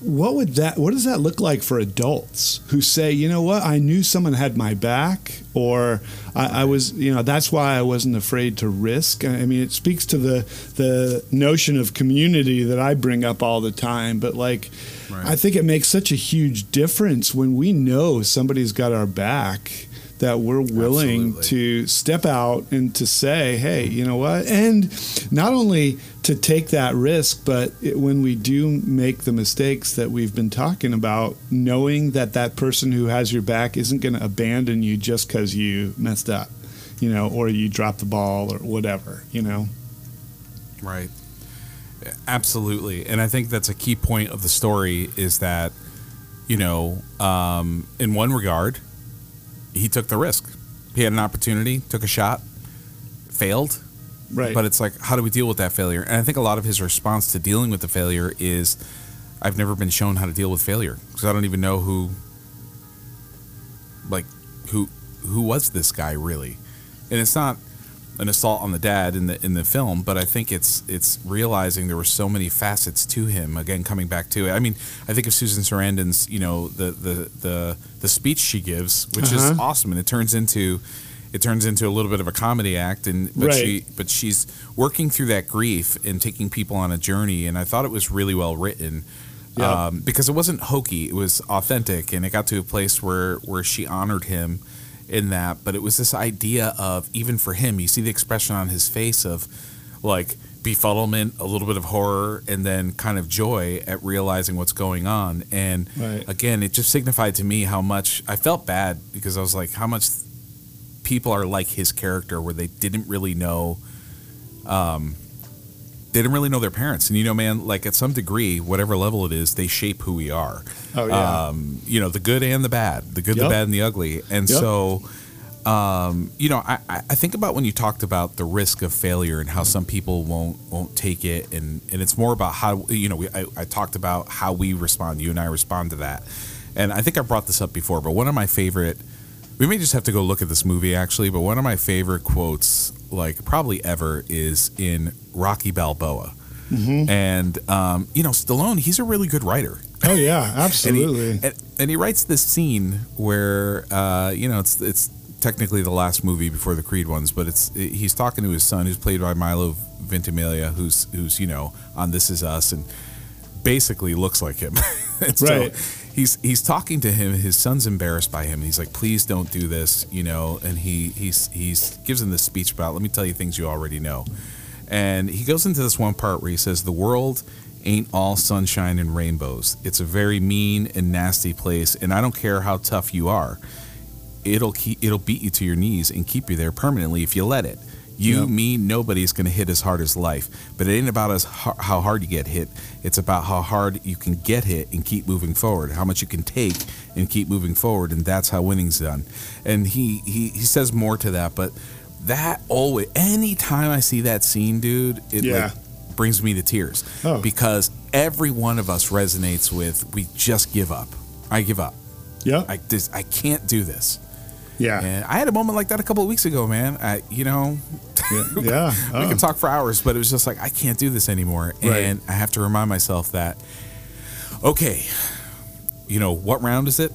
what would that what does that look like for adults who say you know what? I knew someone had my back or I, I was you know that's why i wasn't afraid to risk i mean it speaks to the the notion of community that i bring up all the time but like Right. i think it makes such a huge difference when we know somebody's got our back that we're willing Absolutely. to step out and to say, hey, you know what? And not only to take that risk, but it, when we do make the mistakes that we've been talking about, knowing that that person who has your back isn't going to abandon you just because you messed up, you know, or you dropped the ball or whatever, you know? Right. Absolutely. And I think that's a key point of the story is that, you know, um, in one regard, he took the risk. He had an opportunity, took a shot, failed. Right. But it's like, how do we deal with that failure? And I think a lot of his response to dealing with the failure is, I've never been shown how to deal with failure because I don't even know who, like, who who was this guy really? And it's not an assault on the dad in the in the film, but I think it's it's realizing there were so many facets to him. Again, coming back to it, I mean, I think of Susan Sarandon's, you know, the the the the speech she gives, which is Uh-huh. awesome, and it turns into it turns into a little bit of a comedy act, and but Right. she but she's working through that grief and taking people on a journey, and I thought it was really well written. Yeah. Um, because it wasn't hokey, it was authentic, and it got to a place where where she honored him in that. But it was this idea of even for him, you see the expression on his face of like befuddlement, a little bit of horror, and then kind of joy at realizing what's going on. And Right. again, it just signified to me how much I felt bad because I was like, how much people are like his character, where they didn't really know. Um, they didn't really know their parents, and you know, man, like at some degree, whatever level it is, they shape who we are Oh, yeah. um, you know, the good and the bad, the good, the bad, and the ugly. And Yep. so, um, you know, I, I I think about when you talked about the risk of failure and how some people won't won't take it, and and it's more about how you know we, I, I talked about how we respond. You and I respond to that, and I think I brought this up before, but one of my favorite. We may just have to go look at this movie actually, but one of my favorite quotes, like probably ever, is in Rocky Balboa. And um, you know, Stallone, he's a really good writer. oh, yeah, absolutely. And he, and, he writes this scene where, uh, you know, it's it's technically the last movie before the Creed ones, but it's he's talking to his son, who's played by Milo Ventimiglia, who's who's you know on This Is Us, and basically looks like him. And so Right. He's he's talking to him. His son's embarrassed by him. He's like, "Please don't do this," you know. And he he's he's gives him this speech about, "Let me tell you things you already know." And he goes into this one part where he says, "The world ain't all sunshine and rainbows. It's a very mean and nasty place, and I don't care how tough you are. It'll keep, it'll beat you to your knees and keep you there permanently if you let it. You, Yep. me, nobody's going to hit as hard as life. But it ain't about as har- how hard you get hit. It's about how hard you can get hit and keep moving forward. How much you can take and keep moving forward, and that's how winning's done. And he he, he says more to that, but that always anytime I see that scene, dude, it Yeah. like brings me to tears Oh. because every one of us resonates with we just give up. I give up. Yeah. I this, I can't do this. Yeah. And I had a moment like that a couple of weeks ago, man. I, you know, yeah. yeah. we can talk for hours, but it was just like I can't do this anymore, Right. and I have to remind myself that. Okay, you know what round is it?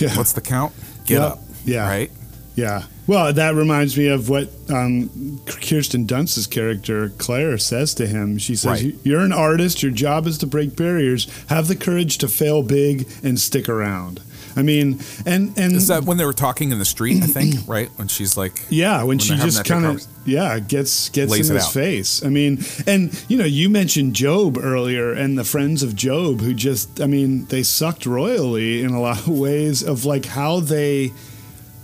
Yeah. What's the count? Get Yeah. up. Yeah. Right. Yeah. Well, that reminds me of what um, Kirsten Dunst's character Claire says to him. She says, Right. "You're an artist. Your job is to break barriers. Have the courage to fail big and stick around." I mean, and and Is that when they were talking in the street? I think right when she's like, yeah, when, when she just kind of yeah gets gets Lays in his out. face. I mean, and you know, you mentioned Job earlier, and the friends of Job who just, I mean, they sucked royally in a lot of ways of like how they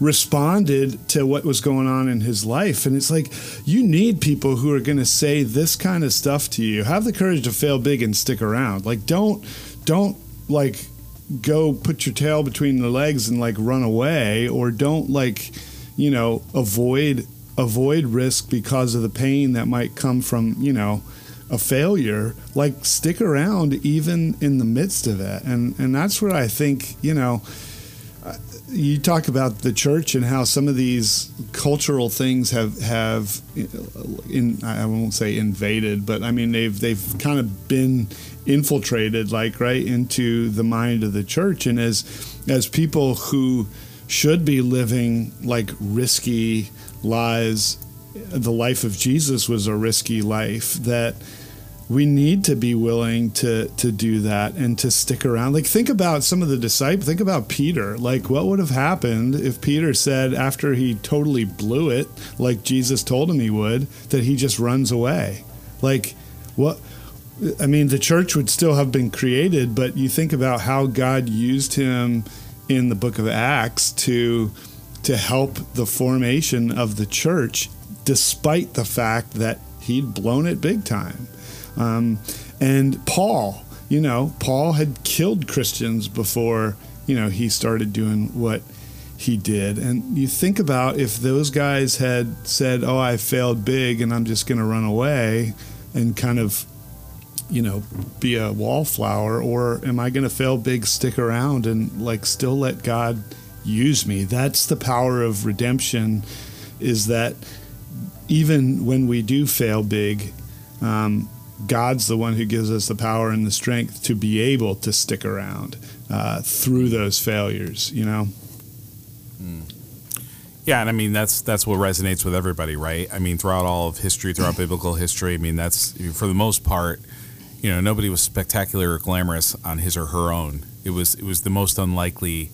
responded to what was going on in his life. And it's like, you need people who are going to say this kind of stuff to you. Have the courage to fail big and stick around. Like, don't, don't like go put your tail between the legs and like run away or don't like, you know, avoid, avoid risk because of the pain that might come from, you know, a failure. Like stick around even in the midst of it. And and that's where i think you know uh, you talk about the church and how some of these cultural things have have uh, in I won't say invaded, but I mean they've they've kind of been infiltrated like right into the mind of the church. And as as people who should be living like risky lives the life of Jesus was a risky life that we need to be willing to to do that and to stick around. Like think about some of the disciples think about peter. Like what would have happened if peter said after he totally blew it like jesus told him he would that he just runs away? Like what i mean the church would still have been created but you think about how god used him in the book of acts to to help the formation of the church despite the fact that he'd blown it big time um, and Paul, you know, Paul had killed Christians before, you know, he started doing what he did. And you think about if those guys had said, oh, I failed big and I'm just going to run away and kind of, you know, be a wallflower, or am I going to fail big, stick around and like still let God use me? That's the power of redemption is that even when we do fail big, um, God's the one who gives us the power and the strength to be able to stick around uh, through those failures. You know. Yeah, and I mean that's that's what resonates with everybody, right? I mean, throughout all of history, throughout biblical history, I mean that's for the most part, you know, nobody was spectacular or glamorous on his or her own. It was it was the most unlikely,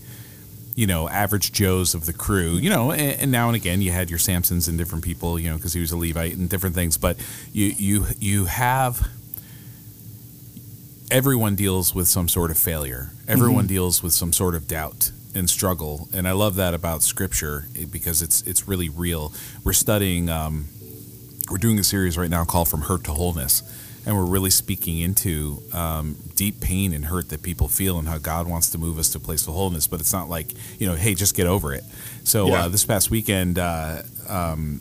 you know, average Joes of the crew. You know, and, and now and again you had your Samsons and different people, you know, because he was a Levite and different things. But you you you have everyone deals with some sort of failure. Everyone deals with some sort of doubt and struggle, and I love that about Scripture eh, because it's it's really real. We're studying, um, we're doing a series right now called "From Hurt to Wholeness," and we're really speaking into um, deep pain and hurt that people feel and how God wants to move us to a place of wholeness. But it's not like you know, hey, just get over it. So Yeah. uh, this past weekend. Uh, um,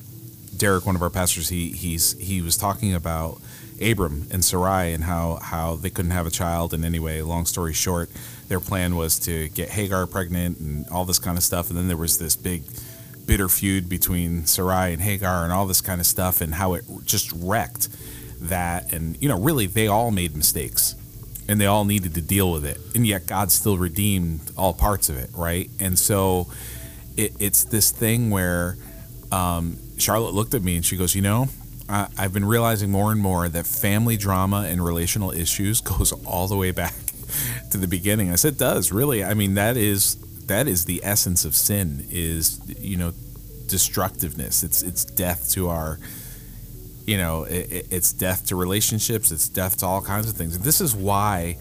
Derek, one of our pastors, he he's he was talking about Abram and Sarai and how how they couldn't have a child. And anyway, long story short, their plan was to get Hagar pregnant and all this kind of stuff. And then there was this big bitter feud between Sarai and Hagar and all this kind of stuff and how it just wrecked that. And you know, really, they all made mistakes and they all needed to deal with it. And yet, God still redeemed all parts of it, right? And so it, it's this thing where um, Charlotte looked at me and she goes, "You know, I, I've been realizing more and more that family drama and relational issues goes all the way back to the beginning." I said, "It does really. I mean, that is that is the essence of sin. Is you know, destructiveness. It's it's death to our." You know, it, it- it's death to relationships. It's death to all kinds of things. This is why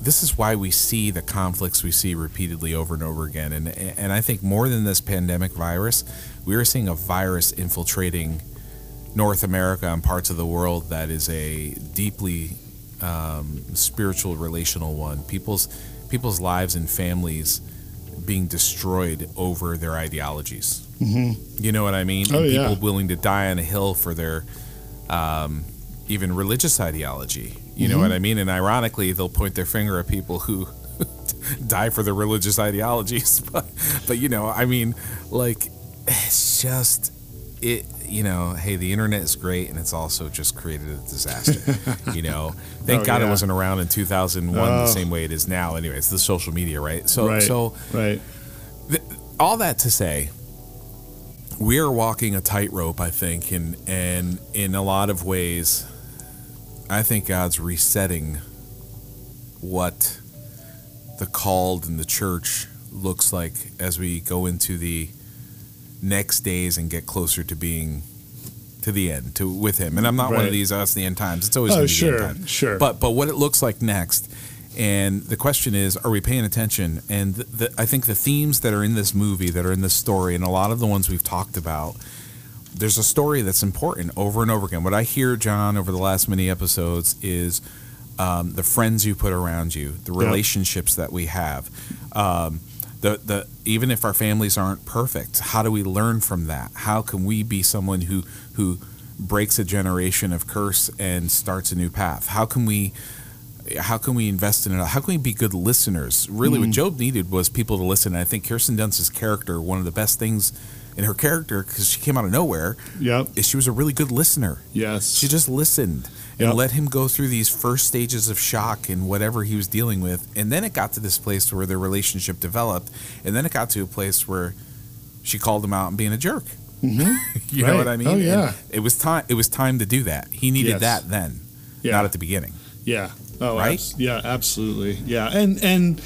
this is why we see the conflicts we see repeatedly over and over again. And and I think more than this pandemic virus, we are seeing a virus infiltrating North America and parts of the world that is a deeply um, spiritual, relational one. People's people's lives and families being destroyed over their ideologies. Mm-hmm. You know what I mean? Oh, and yeah. people willing to die on a hill for their um, even religious ideology. You know what I mean? And ironically, they'll point their finger at people who die for their religious ideologies. But, but you know, I mean, like, it's just it. You know, hey, the internet is great, and it's also just created a disaster. you know, thank Oh, God it wasn't around in 2001 the Oh. same way it is now. Anyway, it's the social media, right? So, right. so right. all that to say, we are walking a tightrope, I think, and and in a lot of ways, I think God's resetting what the called in the church looks like as we go into the next days and get closer to being to the end to with him. And I'm not one of these oh, us the end times. It's always Oh, gonna be the sure, end times. sure. But but what it looks like next. And the question is, are we paying attention? And the, the, I think the themes that are in this movie, that are in this story, and a lot of the ones we've talked about, there's a story that's important over and over again. What I hear, John, over the last many episodes is um, the friends you put around you, the Yeah. relationships that we have. Um, the, the even if our families aren't perfect, how do we learn from that? How can we be someone who who breaks a generation of curse and starts a new path? How can we how can we invest in it? How can we be good listeners? Really, what Job needed was people to listen. And I think Kirsten Dunst's character, one of the best things in her character, because she came out of nowhere, Yep. is she was a really good listener. Yes. She just listened and Yep. let him go through these first stages of shock and whatever he was dealing with. And then it got to this place where their relationship developed. And then it got to a place where she called him out and being a jerk. Mhm. You know what I mean? Oh, And yeah. it was time. It was time to do that. He needed Yes. that then, Yeah. not at the beginning. Yeah. Oh, Right? abs- yeah, absolutely. Yeah, and and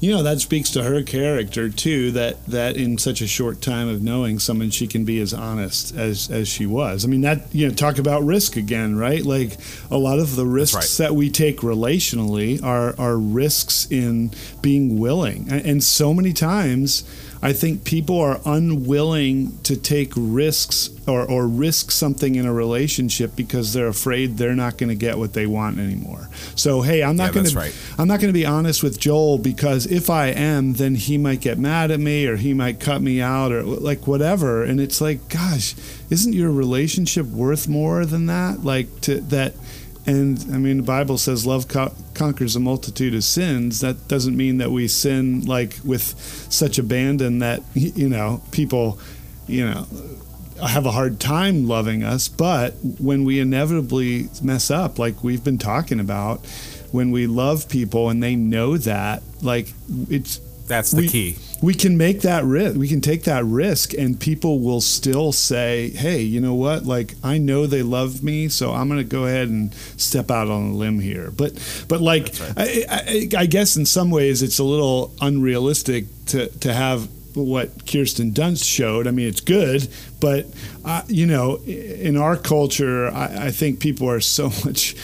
you know that speaks to her character too. That that in such a short time of knowing someone, she can be as honest as as she was. I mean, that you know, talk about risk again, right? Like a lot of the risks right. that we take relationally are are risks in being willing, and, and so many times. I think people are unwilling to take risks or, or risk something in a relationship because they're afraid they're not going to get what they want anymore. So hey, I'm Yeah, not going that's to right. I'm not going to be honest with Joel because if I am, then he might get mad at me or he might cut me out or like whatever. And it's like, gosh, isn't your relationship worth more than that? Like to that. And I mean, the Bible says love co- conquers a multitude of sins. That doesn't mean that we sin like with such abandon that you know people, you know, have a hard time loving us. But when we inevitably mess up, like we've been talking about, when we love people and they know that, like it's That's the We- key. we can make that risk. We can take that risk, and people will still say, "Hey, you know what? Like, I know they love me, so I'm going to go ahead and step out on a limb here." But, but like, I, I, I guess in some ways it's a little unrealistic to to have what Kirsten Dunst showed. I mean, it's good, but uh, you know, in our culture, I, I think people are so much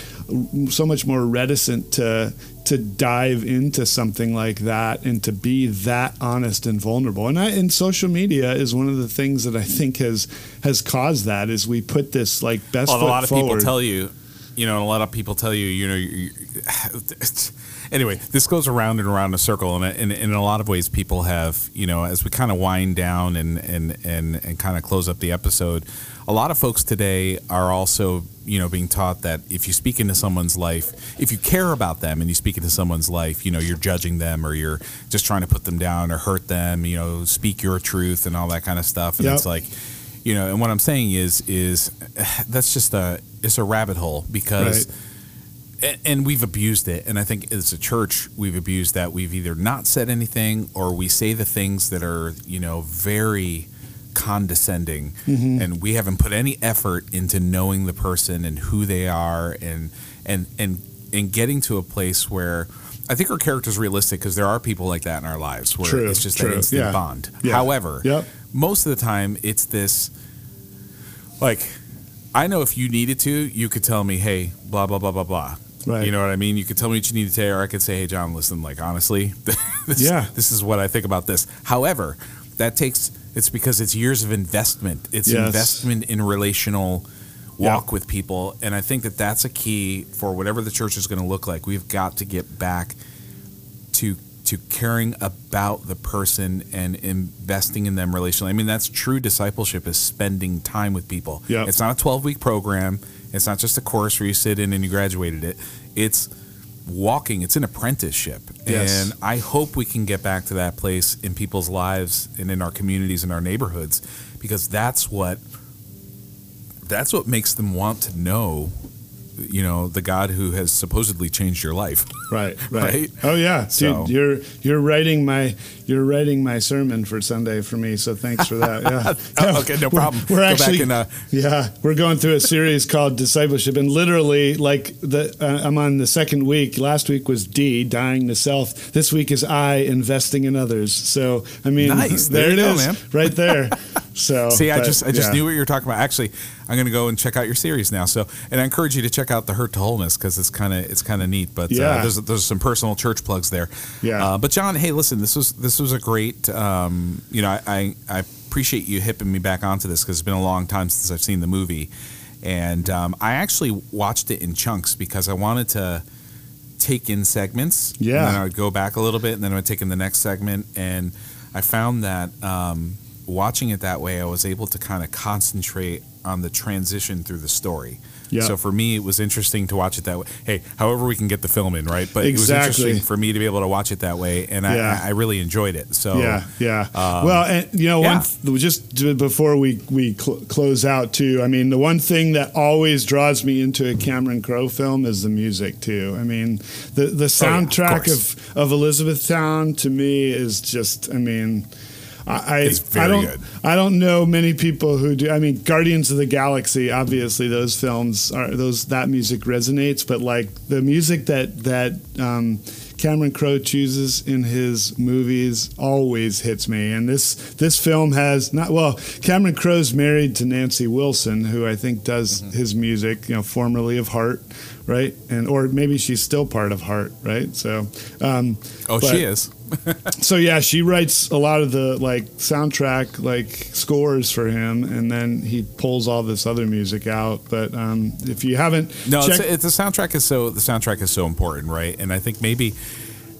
so much more reticent to to dive into something like that and to be that honest and vulnerable. And I, and social media is one of the things that I think has has caused that. Is we put this like best Well, foot a lot of forward. people tell you, you know, and a lot of people tell you, you know, you, anyway, this goes around and around in a circle, and in, in a lot of ways, people have, you know, as we kind of wind down and and and and kind of close up the episode, a lot of folks today are also, you know, being taught that if you speak into someone's life, if you care about them and you speak into someone's life, you know, you're judging them or you're just trying to put them down or hurt them, you know, speak your truth and all that kind of stuff, and Yep. it's like you know and what i'm saying is is that's just a it's a rabbit hole because a- and we've abused it. And i think as a church we've abused that. We've either not said anything or we say the things that are you know very condescending mm-hmm. and we haven't put any effort into knowing the person and who they are and and and and getting to a place where I think our character is realistic because there are people like that in our lives where True, it's just true, that instant yeah. bond. Yeah. However, Yep. most of the time it's this like I know if you needed to, you could tell me, hey, blah blah blah blah blah. Right. You know what I mean? You could tell me what you need to say, or I could say, hey, John, listen, like honestly, this, Yeah. this is what I think about this. However, that takes it's because it's years of investment. It's Yes. investment in relational walk with people, and I think that that's a key for whatever the church is going to look like. We've got to get back to to caring about the person and investing in them relationally. I mean, that's true discipleship is spending time with people. Yep. It's not a 12 week program. It's not just a course where you sit in and you graduated it. It's walking. It's an apprenticeship, Yes. and I hope we can get back to that place in people's lives and in our communities and our neighborhoods, because that's what that's what makes them want to know, you know, the God who has supposedly changed your life. Right, right. Right? Oh yeah, dude, you're you're writing my you're writing my sermon for Sunday for me. So thanks for that. Yeah. Oh, okay, no We're- problem. We're, Go actually and, uh, yeah, we're going through a series called discipleship, and literally like the uh, I'm on the second week. Last week was D, dying to self. This week is I, investing in others. So I mean, Nice. there, There it go, is, man. right there. So See, I just I just yeah. knew what you were talking about. Actually, I'm going to go and check out your series now. So, and I encourage you to check out the Hurt to Wholeness because it's kind of it's kind of neat. But Yeah. uh, there's there's some personal church plugs there. Yeah. Uh, but John, hey, listen, this was this was a great. Um, you know, I, I I appreciate you hipping me back onto this because it's been a long time since I've seen the movie, and um, I actually watched it in chunks because I wanted to take in segments. Yeah. And then I would go back a little bit, and then I would take in the next segment, and I found that um, watching it that way, I was able to kind of concentrate on the transition through the story. Yeah. So for me, it was interesting to watch it that way. Hey, however we can get the film in, right? But it was interesting for me to be able to watch it that way, and Yeah. I, I really enjoyed it. So Yeah, yeah. um, well, and you know, yeah. one th- just before we we cl- close out too. I mean, the one thing that always draws me into a Cameron Crowe film is the music too. I mean, the the soundtrack course. of of Elizabethtown to me is just. I mean. I, I, It's very I don't, good. I don't know many people who do. I mean, Guardians of the Galaxy. Obviously, those films are those that music resonates. But like the music that that um, Cameron Crowe chooses in his movies always hits me. And this this film has not well. Cameron Crowe's married to Nancy Wilson, who I think does Mm-hmm. his music. You know, formerly of Heart, right? And or maybe she's still part of Heart, right? So. Um, oh, but- she is. so yeah, she writes a lot of the like soundtrack like scores for him, and then he pulls all this other music out. But um, if you haven't, No, it's, checked- it's the soundtrack is so the soundtrack is so important, right? And I think maybe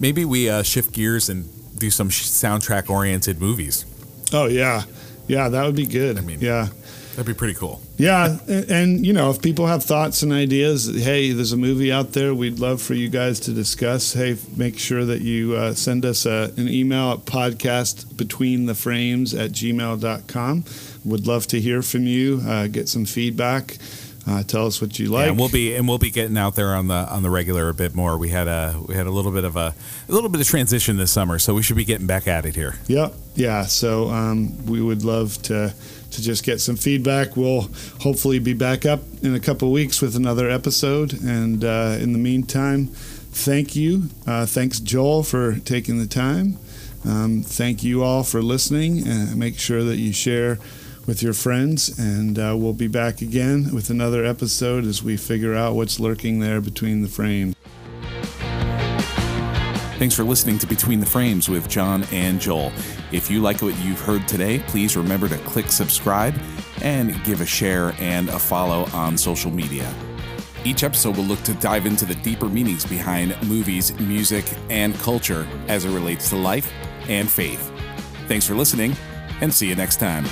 maybe we uh, shift gears and do some soundtrack oriented movies. oh yeah, yeah, that would be good. I mean- yeah, That'd be pretty cool. yeah, and, and you know, if people have thoughts and ideas, hey, there's a movie out there we'd love for you guys to discuss. Hey, make sure that you uh, send us a, an email at podcast between the frames at gmail.com. Would love to hear from you, uh, get some feedback. Uh, tell us what you like. yeah, and we'll be and we'll be getting out there on the on the regular a bit more. We had a we had a little bit of a a little bit of transition this summer, so we should be getting back at it here. Yep. Yeah. So um, we would love to to just get some feedback. We'll hopefully be back up in a couple weeks with another episode. And uh, in the meantime, thank you. Uh, thanks, Joel, for taking the time. Um, thank you all for listening. And make sure that you share with your friends. And uh, we'll be back again with another episode as we figure out what's lurking there between the frames. Thanks for listening to Between the Frames with John and Joel. If you like what you've heard today, please remember to click subscribe and give a share and a follow on social media. Each episode will look to dive into the deeper meanings behind movies, music, and culture as it relates to life and faith. Thanks for listening, and see you next time.